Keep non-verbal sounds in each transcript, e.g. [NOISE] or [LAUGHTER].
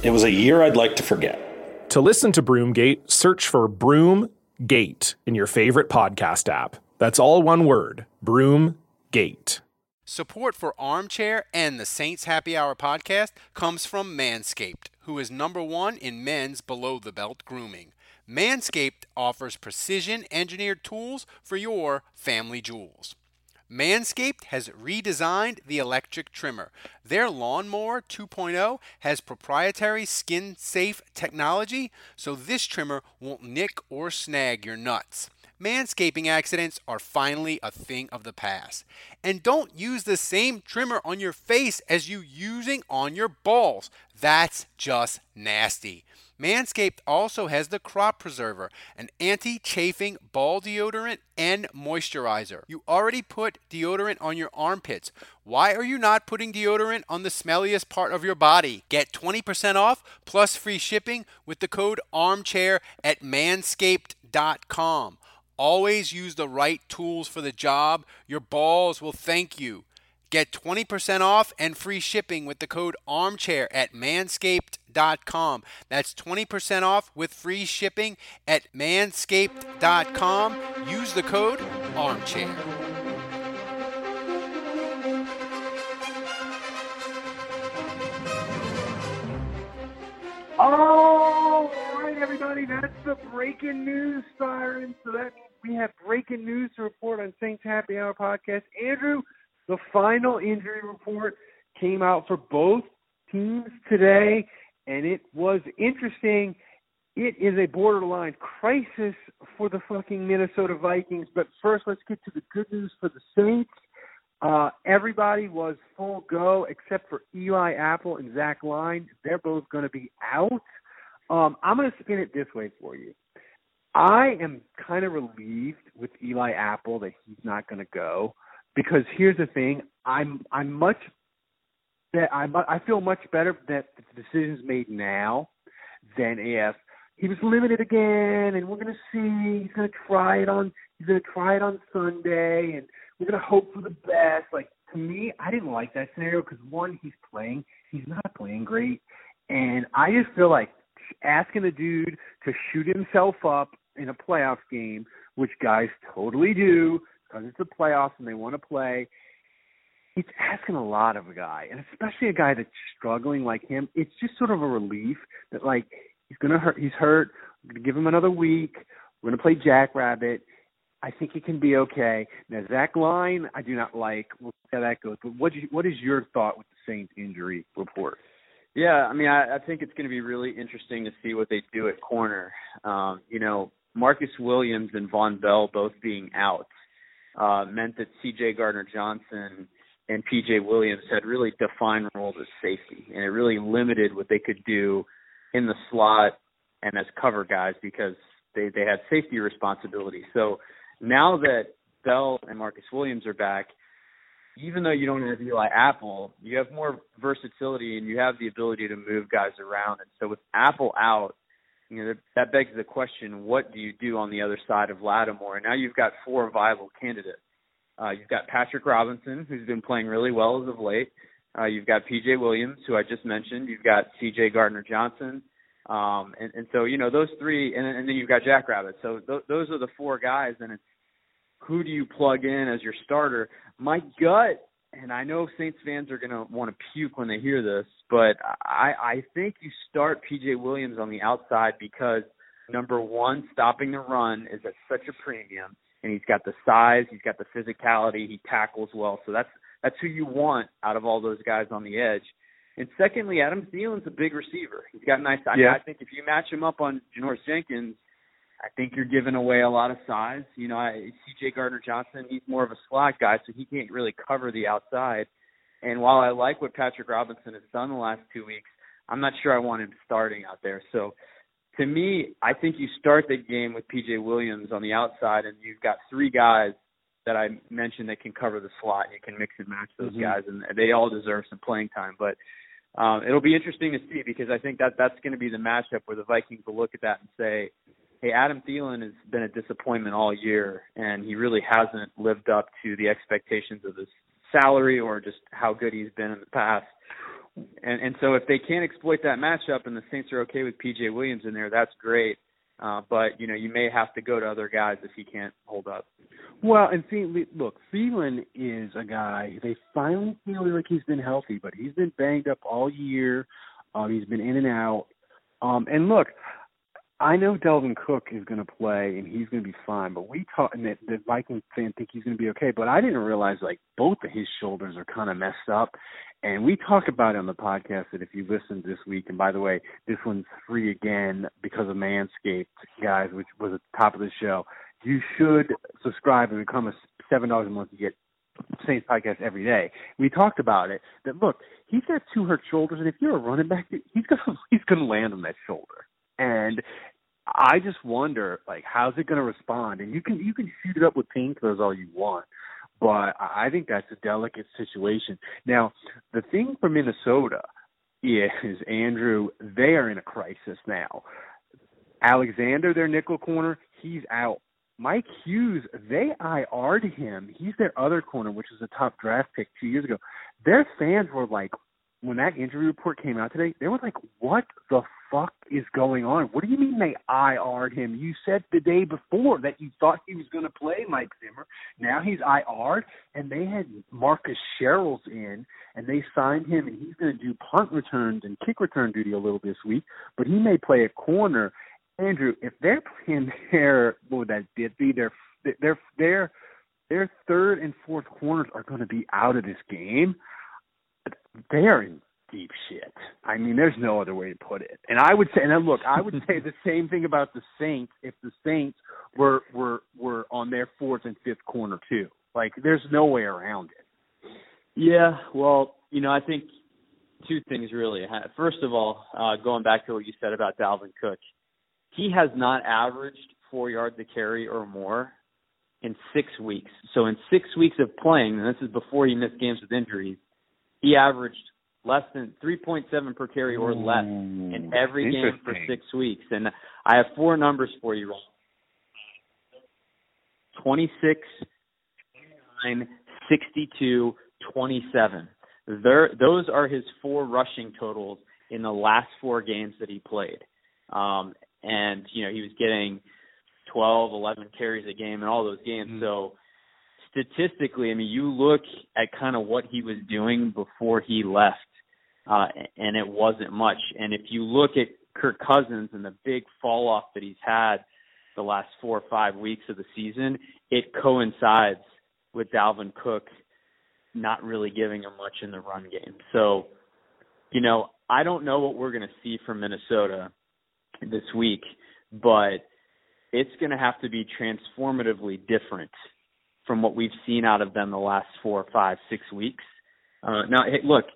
It was a year I'd like to forget. To listen to Broomgate, search for Broomgate in your favorite podcast app. That's all one word Broomgate. Support for Armchair and the Saints Happy Hour podcast comes from Manscaped, who is number one in men's below the belt grooming. Manscaped offers precision engineered tools for your family jewels. Manscaped has redesigned the electric trimmer. Their Lawnmower 2.0 has proprietary skin safe technology, so this trimmer won't nick or snag your nuts. Manscaping accidents are finally a thing of the past. And don't use the same trimmer on your face as you using on your balls. That's just nasty. Manscaped also has the Crop Preserver, an anti chafing ball deodorant and moisturizer. You already put deodorant on your armpits. Why are you not putting deodorant on the smelliest part of your body? Get 20% off plus free shipping with the code ARMCHAIR at manscaped.com. Always use the right tools for the job. Your balls will thank you. Get 20% off and free shipping with the code armchair at manscaped.com. That's 20% off with free shipping at manscaped.com. Use the code armchair. All right, everybody, that's the breaking news siren. So that we have breaking news to report on Saints Happy Hour podcast. Andrew, the final injury report came out for both teams today, and it was interesting. It is a borderline crisis for the fucking Minnesota Vikings. But first, let's get to the good news for the Saints. Uh, everybody was full go except for Eli Apple and Zach Line. They're both going to be out. Um, I'm going to spin it this way for you. I am kind of relieved with Eli Apple that he's not going to go because here's the thing: I'm I'm much that I I feel much better that the decision's made now than if he was limited again, and we're gonna see he's gonna try it on he's gonna try it on Sunday, and we're gonna hope for the best. Like to me, I didn't like that scenario because one, he's playing, he's not playing great, and I just feel like asking a dude to shoot himself up in a playoff game, which guys totally do because it's the playoffs and they want to play. It's asking a lot of a guy, and especially a guy that's struggling like him. It's just sort of a relief that like he's gonna hurt. He's hurt. We're gonna give him another week. We're gonna play Jackrabbit. I think it can be okay. Now Zach Line, I do not like. We'll see how that goes. But what you, what is your thought with the Saints injury report? Yeah, I mean, I, I think it's going to be really interesting to see what they do at corner. Um, you know, Marcus Williams and Vonn Bell both being out uh, meant that C.J. Gardner Johnson and P.J. Williams had really defined roles as safety, and it really limited what they could do in the slot and as cover guys because they they had safety responsibility. So now that Bell and Marcus Williams are back, even though you don't have Eli Apple, you have more versatility and you have the ability to move guys around. And so with Apple out, you know, that begs the question, what do you do on the other side of Lattimore? And now you've got four viable candidates. Uh, you've got Patrick Robinson, who's been playing really well as of late. Uh, you've got P.J. Williams, who I just mentioned. You've got C.J. Gardner Johnson. Um, and, and so, you know, those three, and, and then you've got Jackrabbit. So th- those are the four guys, and it's who do you plug in as your starter? My gut and I know Saints fans are going to want to puke when they hear this, but I, I think you start PJ Williams on the outside because number one, stopping the run is at such a premium, and he's got the size, he's got the physicality, he tackles well, so that's that's who you want out of all those guys on the edge. And secondly, Adam Thielen's a big receiver. He's got nice. Yeah. I, I think if you match him up on Janoris Jenkins, I think you're giving away a lot of size. You know, I, C.J. Gardner Johnson, he's more of a slot guy, so he can't really cover the outside. And while I like what Patrick Robinson has done the last two weeks, I'm not sure I want him starting out there. So to me, I think you start the game with PJ Williams on the outside, and you've got three guys that I mentioned that can cover the slot. You can mix and match those mm-hmm. guys, and they all deserve some playing time. But um, it'll be interesting to see because I think that that's going to be the matchup where the Vikings will look at that and say, "Hey, Adam Thielen has been a disappointment all year, and he really hasn't lived up to the expectations of his salary or just how good he's been in the past." And and so if they can't exploit that matchup and the Saints are okay with PJ Williams in there, that's great. Uh, but you know you may have to go to other guys if he can't hold up. Well, and see, look, Thielen is a guy. They finally feel like he's been healthy, but he's been banged up all year. Um, he's been in and out. Um, and look, I know Dalvin Cook is going to play and he's going to be fine, but we talk and that the Vikings fan think he's going to be okay. But I didn't realize like both of his shoulders are kind of messed up, and we talk about it on the podcast that if you listen this week, and by the way, this one's free again because of Manscaped, guys, which was at the top of the show. You should subscribe and become a seven dollars a month. You get Saints podcast every day. We talked about it. That look, he's got two hurt shoulders, and if you're a running back, he's gonna [LAUGHS] he's gonna land on that shoulder. And I just wonder, like, how's it going to respond? And you can you can shoot it up with painkillers all you want, but I think that's a delicate situation. Now, the thing for Minnesota is Andrew, they are in a crisis now. Alexander, their nickel corner, he's out. Mike Hughes, they IR'd him. He's their other corner, which was a top draft pick two years ago. Their fans were like, when that injury report came out today, they were like, "What the fuck is going on? What do you mean they IR'd him? You said the day before that you thought he was going to play Mike Zimmer. Now he's IR'd, and they had Marcus Sherels in, and they signed him, and he's going to do punt returns and kick return duty a little this week, but he may play a corner. Andrew, if they're playing their what would that be? Their their their their third and fourth corners are going to be out of this game. They are in deep shit. I mean, there's no other way to put it. And I would say, and look, I would say the [LAUGHS] same thing about the Saints if the Saints were were were on their fourth and fifth corner too. Like, there's no way around it. Yeah, well, you know, I think two things really. First of all, uh, going back to what you said about Dalvin Cook, he has not averaged four yards a carry or more in six weeks. So in six weeks of playing, and this is before he missed games with injuries, he averaged less than 3.7 per carry or less in every game for six weeks. And I have four numbers for you, Ron. 26, 29, 62, 27. There, those are his four rushing totals in the last four games that he played. Um, and, you know, he was getting 12, 11 carries a game in all those games. Mm-hmm. So statistically, I mean, you look at kind of what he was doing before he left uh, and it wasn't much. And if you look at Kirk Cousins and the big fall off that he's had the last four or five weeks of the season, it coincides with Dalvin Cook not really giving him much in the run game. So, you know, I don't know what we're going to see from Minnesota this week, but it's going to have to be transformatively different from what we've seen out of them the last four, five, six weeks. Uh, now, hey, look,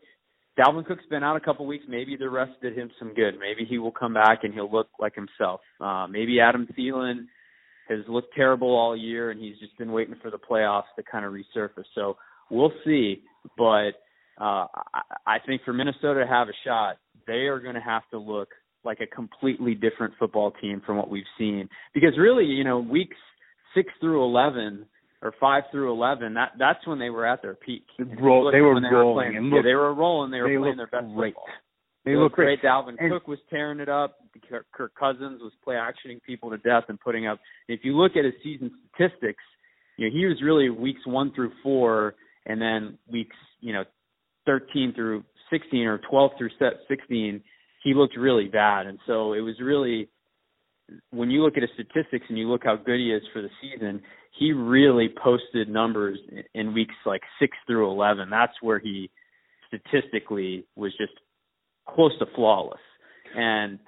Dalvin Cook's been out a couple weeks. Maybe the rest did him some good. Maybe he will come back and he'll look like himself. Uh, maybe Adam Thielen has looked terrible all year and he's just been waiting for the playoffs to kind of resurface. So we'll see. But uh, I, I think for Minnesota to have a shot, they are going to have to look like a completely different football team from what we've seen. Because really, you know, weeks six through eleven or five through eleven, that that's when they were at their peak. Roll, they were they rolling. Were playing, yeah, they were rolling. They were they playing their best great. football. They, they look great. great. Dalvin and, Cook was tearing it up. Kirk Cousins was play actioning people to death and putting up. If you look at his season statistics, you know he was really weeks one through four, and then weeks you know thirteen through sixteen or twelve through sixteen, he looked really bad. And so it was really when you look at his statistics and you look how good he is for the season, he really posted numbers in weeks like six through eleven. That's where he statistically was just close to flawless. And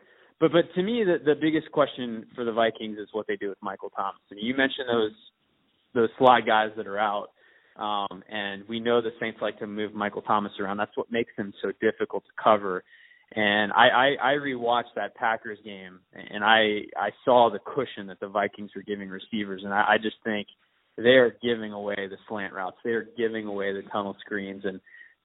but but to me the the biggest question for the Vikings is what they do with Michael Thomas. And you mentioned those those slot guys that are out. Um, and we know the Saints like to move Michael Thomas around. That's what makes him so difficult to cover. And I, I, I rewatched that Packers game, and I I saw the cushion that the Vikings were giving receivers, and I, I just think they are giving away the slant routes. They are giving away the tunnel screens, and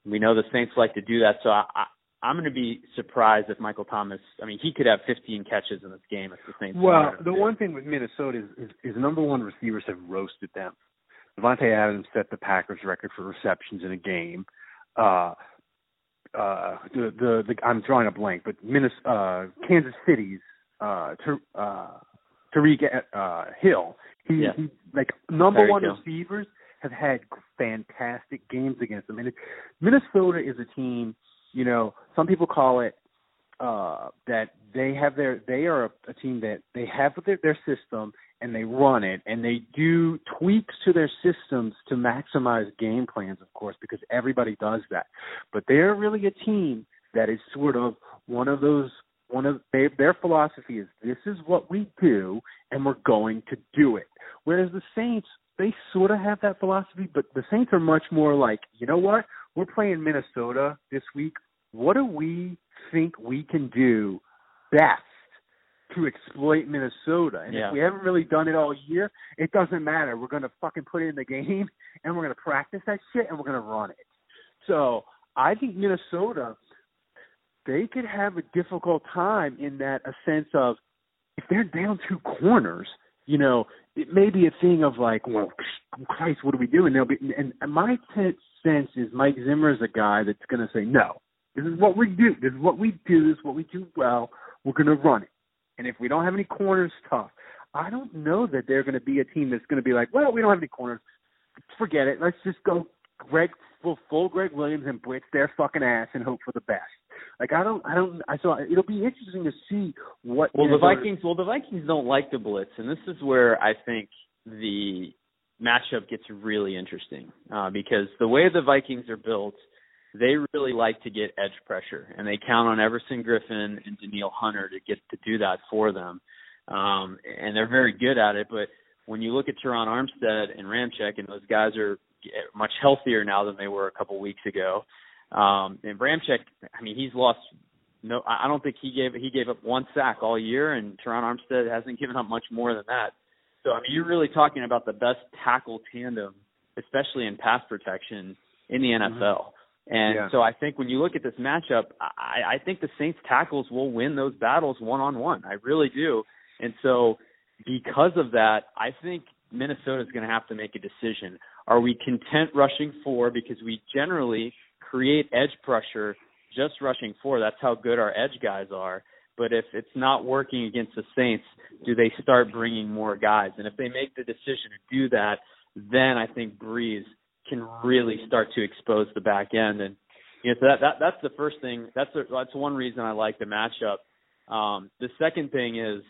we know the Saints like to do that. So I, I I'm going to be surprised if Michael Thomas. I mean, he could have 15 catches in this game if the Saints. Well, the one thing with Minnesota is, is, is number one receivers have roasted them. Davante Adams set the Packers record for receptions in a game. Uh, uh, the, the the I'm drawing a blank, but Minnesota, uh, Kansas City's uh, Ter, uh, Tyreek uh, Hill. He, yeah. he like number one receivers have had fantastic games against them, and it, Minnesota is a team. You know, some people call it uh, that they have their they are a, a team that they have their, their system and they run it and they do tweaks to their systems to maximize game plans, of course, because everybody does that. But they're really a team that is sort of one of those one of they, their philosophy is this is what we do and we're going to do it. Whereas the Saints, they sort of have that philosophy, but the Saints are much more like, you know what? We're playing Minnesota this week. What do we think we can do best to exploit Minnesota. And yeah. if we haven't really done it all year, it doesn't matter. We're going to fucking put it in the game [LAUGHS] and we're going to practice that shit and we're going to run it. So I think Minnesota, they could have a difficult time in that a sense of if they're down two corners, you know, it may be a thing of like, well, Christ, what do we do? And they'll be, and my sense is Mike Zimmer is a guy that's going to say, no, this is what we do. This is what we do. This is what we do well. We're going to run it. And if we don't have any corners, tough. I don't know that they're going to be a team that's going to be like, well, we don't have any corners. Forget it. Let's just go Greg full, full Gregg Williams and blitz their fucking ass and hope for the best. Like I don't, I don't, I saw. It'll be interesting to see what. Well, the Vikings. Well, the Vikings don't like the blitz, and this is where I think the matchup gets really interesting uh, because the way the Vikings are built, they really like to get edge pressure, and they count on Everson Griffen and Danielle Hunter to get to do that for them. Um, and they're very good at it. But when you look at Terron Armstead and Ramczyk, and those guys are much healthier now than they were a couple weeks ago. Um, and Ramczyk, I mean, he's lost. No, I don't think he gave he gave up one sack all year, and Terron Armstead hasn't given up much more than that. So I mean, you're really talking about the best tackle tandem, especially in pass protection in the NFL. Mm-hmm. And yeah. so I think when you look at this matchup, I, I think the Saints tackles will win those battles one on one. I really do. And so because of that, I think Minnesota is going to have to make a decision. Are we content rushing four because we generally create edge pressure just rushing four? That's how good our edge guys are. But if it's not working against the Saints, do they start bringing more guys? And if they make the decision to do that, then I think Brees can really start to expose the back end. And you know, so that, that that's the first thing. That's a, that's one reason I like the matchup. Um, the second thing is,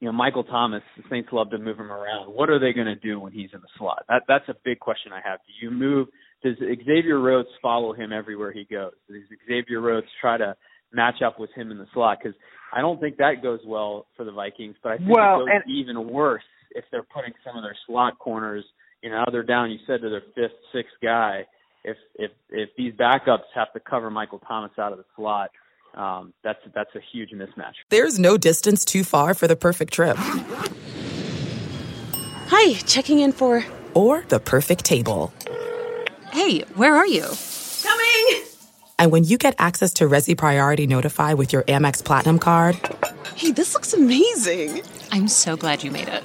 you know, Michael Thomas. The Saints love to move him around. What are they going to do when he's in the slot? That that's a big question I have. Do you move? Does Xavier Rhodes follow him everywhere he goes? Does Xavier Rhodes try to match up with him in the slot? Because I don't think that goes well for the Vikings. But I think well, it goes and- even worse if they're putting some of their slot corners you know, they're down. You said to their fifth, sixth guy. If if if these backups have to cover Michael Thomas out of the slot, um, that's that's a huge mismatch. There's no distance too far for the perfect trip. Hi, checking in for or the perfect table. Hey, where are you? Coming. And when you get access to Resy Priority Notify with your Amex Platinum card. Hey, this looks amazing! I'm so glad you made it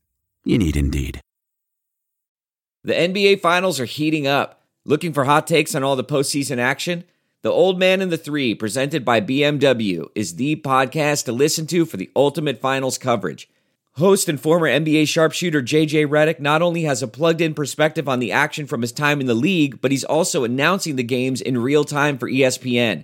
You need Indeed. The NBA Finals are heating up. Looking for hot takes on all the postseason action? The Old Man and the Three, presented by BMW, is the podcast to listen to for the ultimate finals coverage. Host and former NBA sharpshooter JJ Redick not only has a plugged in perspective on the action from his time in the league, but he's also announcing the games in real time for ESPN.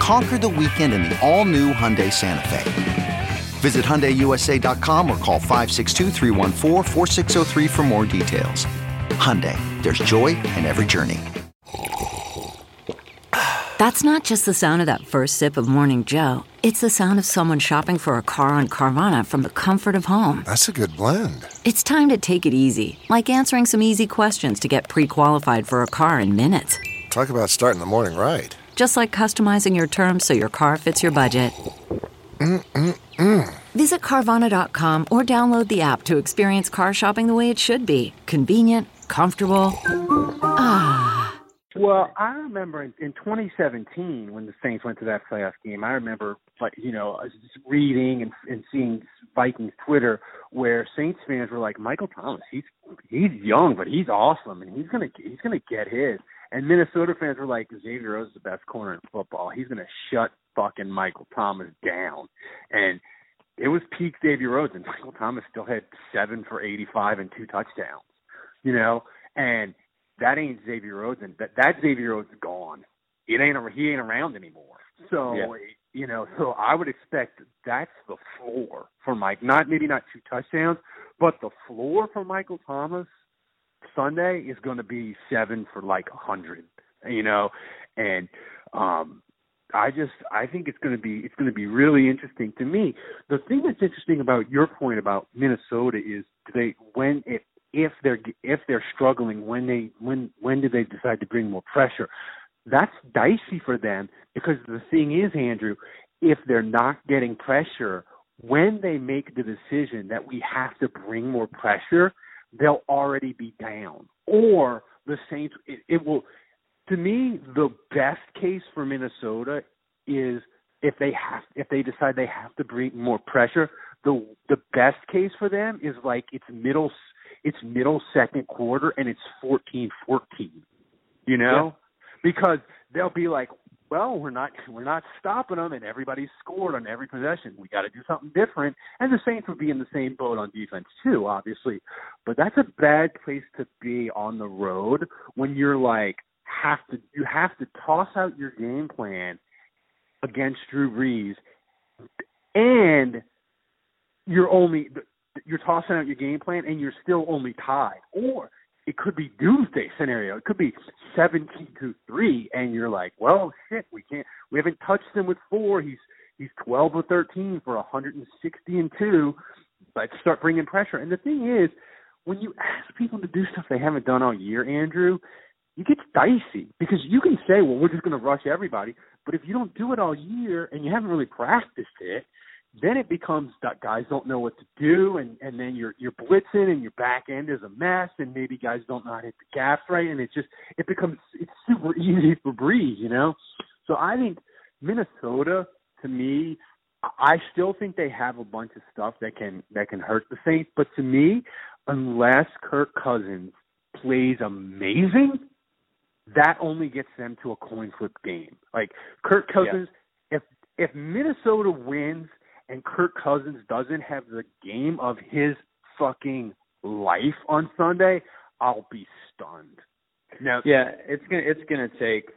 Conquer the weekend in the all-new Hyundai Santa Fe. Visit HyundaiUSA.com or call 562 for more details. Hyundai, there's joy in every journey. That's not just the sound of that first sip of Morning Joe. It's the sound of someone shopping for a car on Carvana from the comfort of home. That's a good blend. It's time to take it easy, like answering some easy questions to get pre-qualified for a car in minutes. Talk about starting the morning right just like customizing your terms so your car fits your budget. Mm-mm-mm. Visit Carvana.com or download the app to experience car shopping the way it should be convenient, comfortable. Ah. Well, I remember in, in 2017 when the Saints went to that playoff game. I remember, like you know, reading and, and seeing Vikings Twitter where Saints fans were like, "Michael Thomas, he's he's young, but he's awesome, and he's gonna he's gonna get his." And Minnesota fans were like, Xavier Rhodes is the best corner in football. He's going to shut fucking Michael Thomas down. And it was peak Xavier Rhodes, and Michael Thomas still had seven for 85 and two touchdowns. You know, and that ain't Xavier Rhodes, and that that Xavier Rhodes is gone. It ain't he ain't around anymore. So yeah. you know, so I would expect that's the floor for Mike. Not maybe not two touchdowns, but the floor for Michael Thomas Sunday is going to be seven for like a hundred. You know, and um I just I think it's going to be it's going to be really interesting to me. The thing that's interesting about your point about Minnesota is they when if if they're if they're struggling when they when when do they decide to bring more pressure? That's dicey for them because the thing is, Andrew, if they're not getting pressure, when they make the decision that we have to bring more pressure, they'll already be down. Or the Saints, it, it will to me, the best case for Minnesota is if they have if they decide they have to bring more pressure. The the best case for them is like it's middle it's middle second quarter and it's 14-14. You know? Yeah. Because they'll be like, well, we're not [LAUGHS] we're not stopping them, and everybody's scored on every possession. We got to do something different. And the Saints would be in the same boat on defense too, obviously. But that's a bad place to be on the road when you're like, have to you have to toss out your game plan against Drew Brees, and you're only you're tossing out your game plan and you're still only tied, or it could be doomsday scenario. It could be seventeen to three, and you're like, well, shit, we can't. We haven't touched him with four. He's he's twelve or thirteen for a 160 and two. Let's start bringing pressure. And the thing is, when you ask people to do stuff they haven't done all year, Andrew, it gets dicey because you can say, well, we're just going to rush everybody. But if you don't do it all year and you haven't really practiced it, then it becomes that guys don't know what to do, and and then you're you're blitzing, and your back end is a mess, and maybe guys don't know how to hit the gas right, and it just it becomes it's super [LAUGHS] easy for Brees, you know. So I think Minnesota, to me, I still think they have a bunch of stuff that can that can hurt the Saints, but to me, unless Kirk Cousins plays amazing, that only gets them to a coin flip game. Like Kirk Cousins, yeah. if if Minnesota wins and Kirk Cousins doesn't have the game of his fucking life on Sunday, I'll be stunned. Now, yeah, it's gonna it's gonna take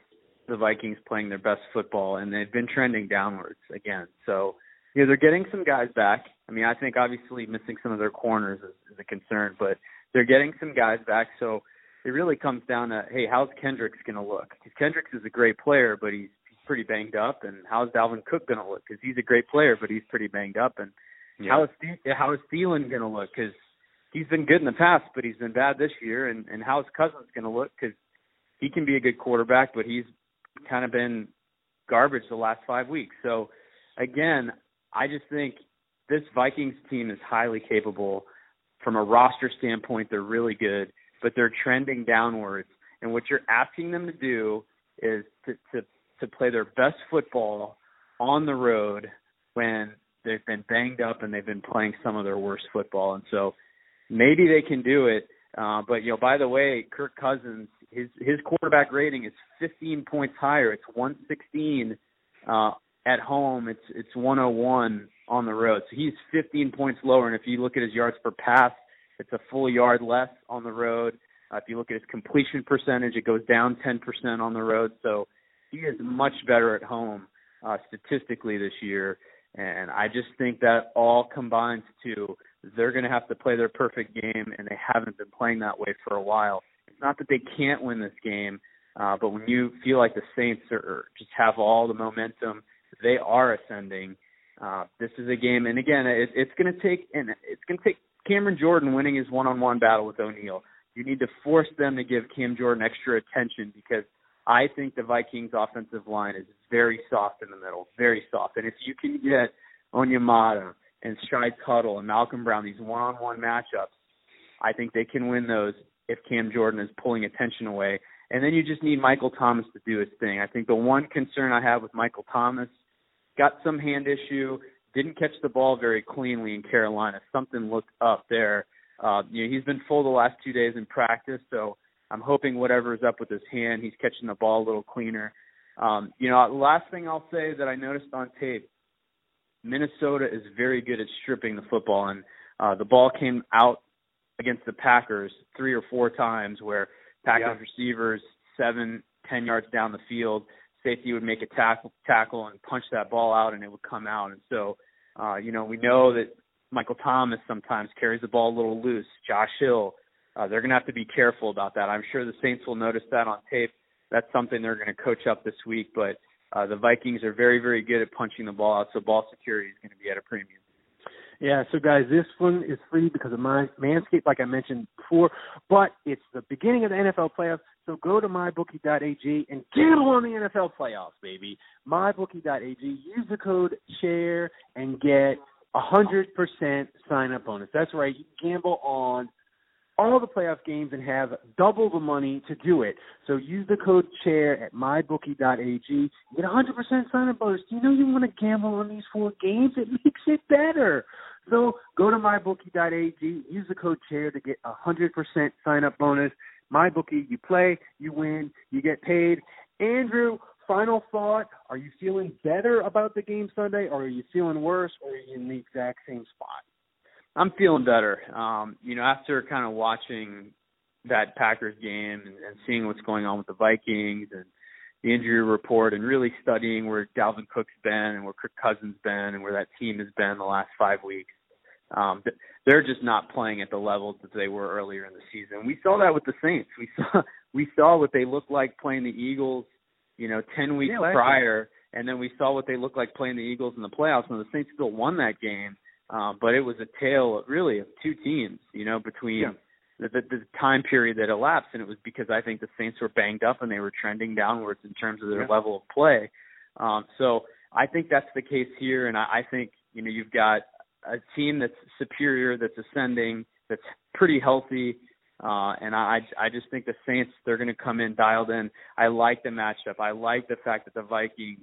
the Vikings playing their best football, and they've been trending downwards again. So, you know, they're getting some guys back. I mean, I think obviously missing some of their corners is, is a concern, but they're getting some guys back. So it really comes down to hey, how's Kendricks going to look? Because Kendricks is a great player, but he's he's pretty banged up. And how's Dalvin Cook going to look? Because he's a great player, but he's pretty banged up. And yeah. how is how is Thielen going to look? Because he's been good in the past, but he's been bad this year. And and how's Cousins going to look? Because he can be a good quarterback, but he's kind of been garbage the last five weeks. So again, I just think this Vikings team is highly capable. From a roster standpoint, they're really good but they're trending downwards. And what you're asking them to do is to to to play their best football on the road when they've been banged up and they've been playing some of their worst football. And so maybe they can do it. Uh, but you know, by the way, Kirk Cousins, his his quarterback rating is 15 points higher. It's 116 uh, at home. It's it's 101 on the road. So he's 15 points lower. And if you look at his yards per pass it's a full yard less on the road. Uh, if you look at his completion percentage, it goes down 10% on the road. So he is much better at home uh, statistically this year. And I just think that all combines to they're going to have to play their perfect game, and they haven't been playing that way for a while. It's not that they can't win this game, uh, but when you feel like the Saints are just have all the momentum, they are ascending. Uh, this is a game, and again, it, it's going to take and it's going to take Cameron Jordan winning his one-on-one battle with O'Neill. You need to force them to give Cam Jordan extra attention because I think the Vikings offensive line is very soft in the middle, very soft. And if you can get Onyemata and Shy Tuttle and Malcolm Brown, these one-on-one matchups, I think they can win those if Cam Jordan is pulling attention away. And then you just need Michael Thomas to do his thing. I think the one concern I have with Michael Thomas got some hand issue didn't catch the ball very cleanly in Carolina. Something looked up there. Uh, you know, he's been full the last two days in practice, so I'm hoping whatever is up with his hand, he's catching the ball a little cleaner. Um, you know, last thing I'll say that I noticed on tape, Minnesota is very good at stripping the football, and uh, the ball came out against the Packers three or four times where Packers yeah. receivers seven, ten yards down the field, safety would make a tackle, tackle and punch that ball out, and it would come out. And so, uh, you know, we know that Michael Thomas sometimes carries the ball a little loose. Josh Hill, uh, they're going to have to be careful about that. I'm sure the Saints will notice that on tape. That's something they're going to coach up this week, but uh, the Vikings are very, very good at punching the ball out, so ball security is going to be at a premium. Yeah, so guys, this one is free because of my Manscaped, like I mentioned before, but it's the beginning of the NFL playoffs. So go to mybookie.ag and gamble on the NFL playoffs, baby. Mybookie.ag. Use the code chair and get a hundred percent sign up bonus. That's right. You can gamble on all the playoff games and have double the money to do it. So use the code chair at mybookie.ag. Get 100% sign up bonus. Do you know you want to gamble on these four games? It [LAUGHS] makes it better. So go to mybookie.ag. Use the code chair to get 100% sign up bonus. MyBookie, you play, you win, you get paid. Andrew, final thought. Are you feeling better about the game Sunday, or are you feeling worse, or are you in the exact same spot? I'm feeling better. Um, you know, after kind of watching that Packers game and, and seeing what's going on with the Vikings and the injury report and really studying where Dalvin Cook's been and where Kirk Cousins been and where that team has been the last five weeks. Um, they're just not playing at the level that they were earlier in the season. We saw that with the Saints. We saw [LAUGHS] we saw what they looked like playing the Eagles, you know, ten weeks yeah, prior, and then we saw what they looked like playing the Eagles in the playoffs. And the Saints still won that game um, but it was a tale, really, of two teams. You know, between yeah. the, the, the time period that elapsed, and it was because I think the Saints were banged up and they were trending downwards in terms of their yeah. level of play. Um, so I think that's the case here, and I, I think you know you've got a team that's superior, that's ascending, that's pretty healthy. Uh, and I, I just think the Saints, they're going to come in dialed in. I like the matchup. I like the fact that the Vikings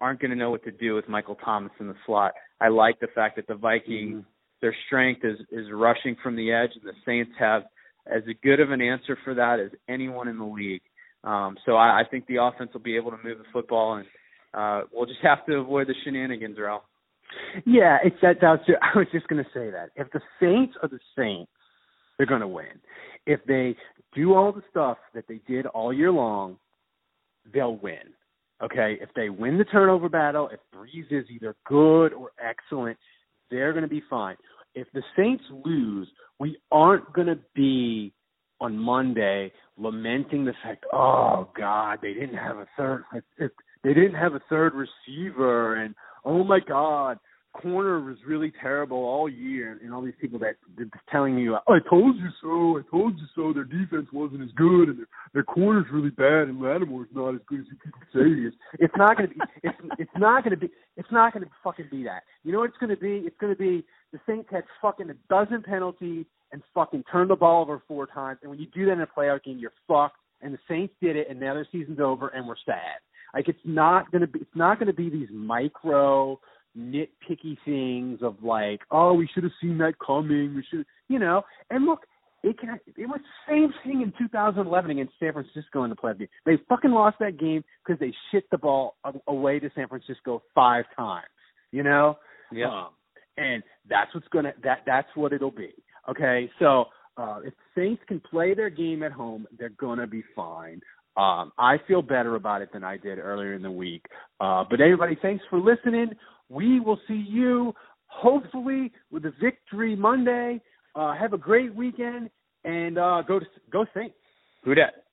aren't going to know what to do with Michael Thomas in the slot. I like the fact that the Vikings, mm-hmm. their strength is is rushing from the edge, and the Saints have as good of an answer for that as anyone in the league. Um, so I, I think the offense will be able to move the football, and uh, we'll just have to avoid the shenanigans, Ralph. Yeah, it's that. That's, [LAUGHS] I was just going to say that if the Saints are the Saints, they're going to win. If they do all the stuff that they did all year long, they'll win. Okay, if they win the turnover battle, if Brees is either good or excellent, they're going to be fine. If the Saints lose, we aren't going to be on Monday lamenting the fact, oh God, they didn't have a third, they didn't have a third receiver, and oh my God, corner was really terrible all year, and all these people that telling you, "I told you so, I told you so." Their defense wasn't as good, and their, their corner's really bad, and Lattimore's not as good as you people say he is. It's not going to be. It's it's not going to be. It's not going to fucking be that. You know what it's going to be? It's going to be the Saints had fucking a dozen penalties and fucking turned the ball over four times, and when you do that in a playoff game, you're fucked. And the Saints did it, and now their season's over, and we're sad. Like it's not gonna be. It's not gonna be these micro nitpicky things of like, oh, we should have seen that coming. We should, you know. And look, it can. It was the same thing in 2011 against San Francisco in the playoff game. They fucking lost that game because they shit the ball away to San Francisco five times. You know. Yeah. Um, and that's what's gonna. That that's what it'll be. Okay. So. Uh, if Saints can play their game at home, they're gonna be fine. Um, I feel better about it than I did earlier in the week. Uh, but everybody, thanks for listening. We will see you hopefully with a victory Monday. Uh, have a great weekend and uh, go to go Saints. Who dat?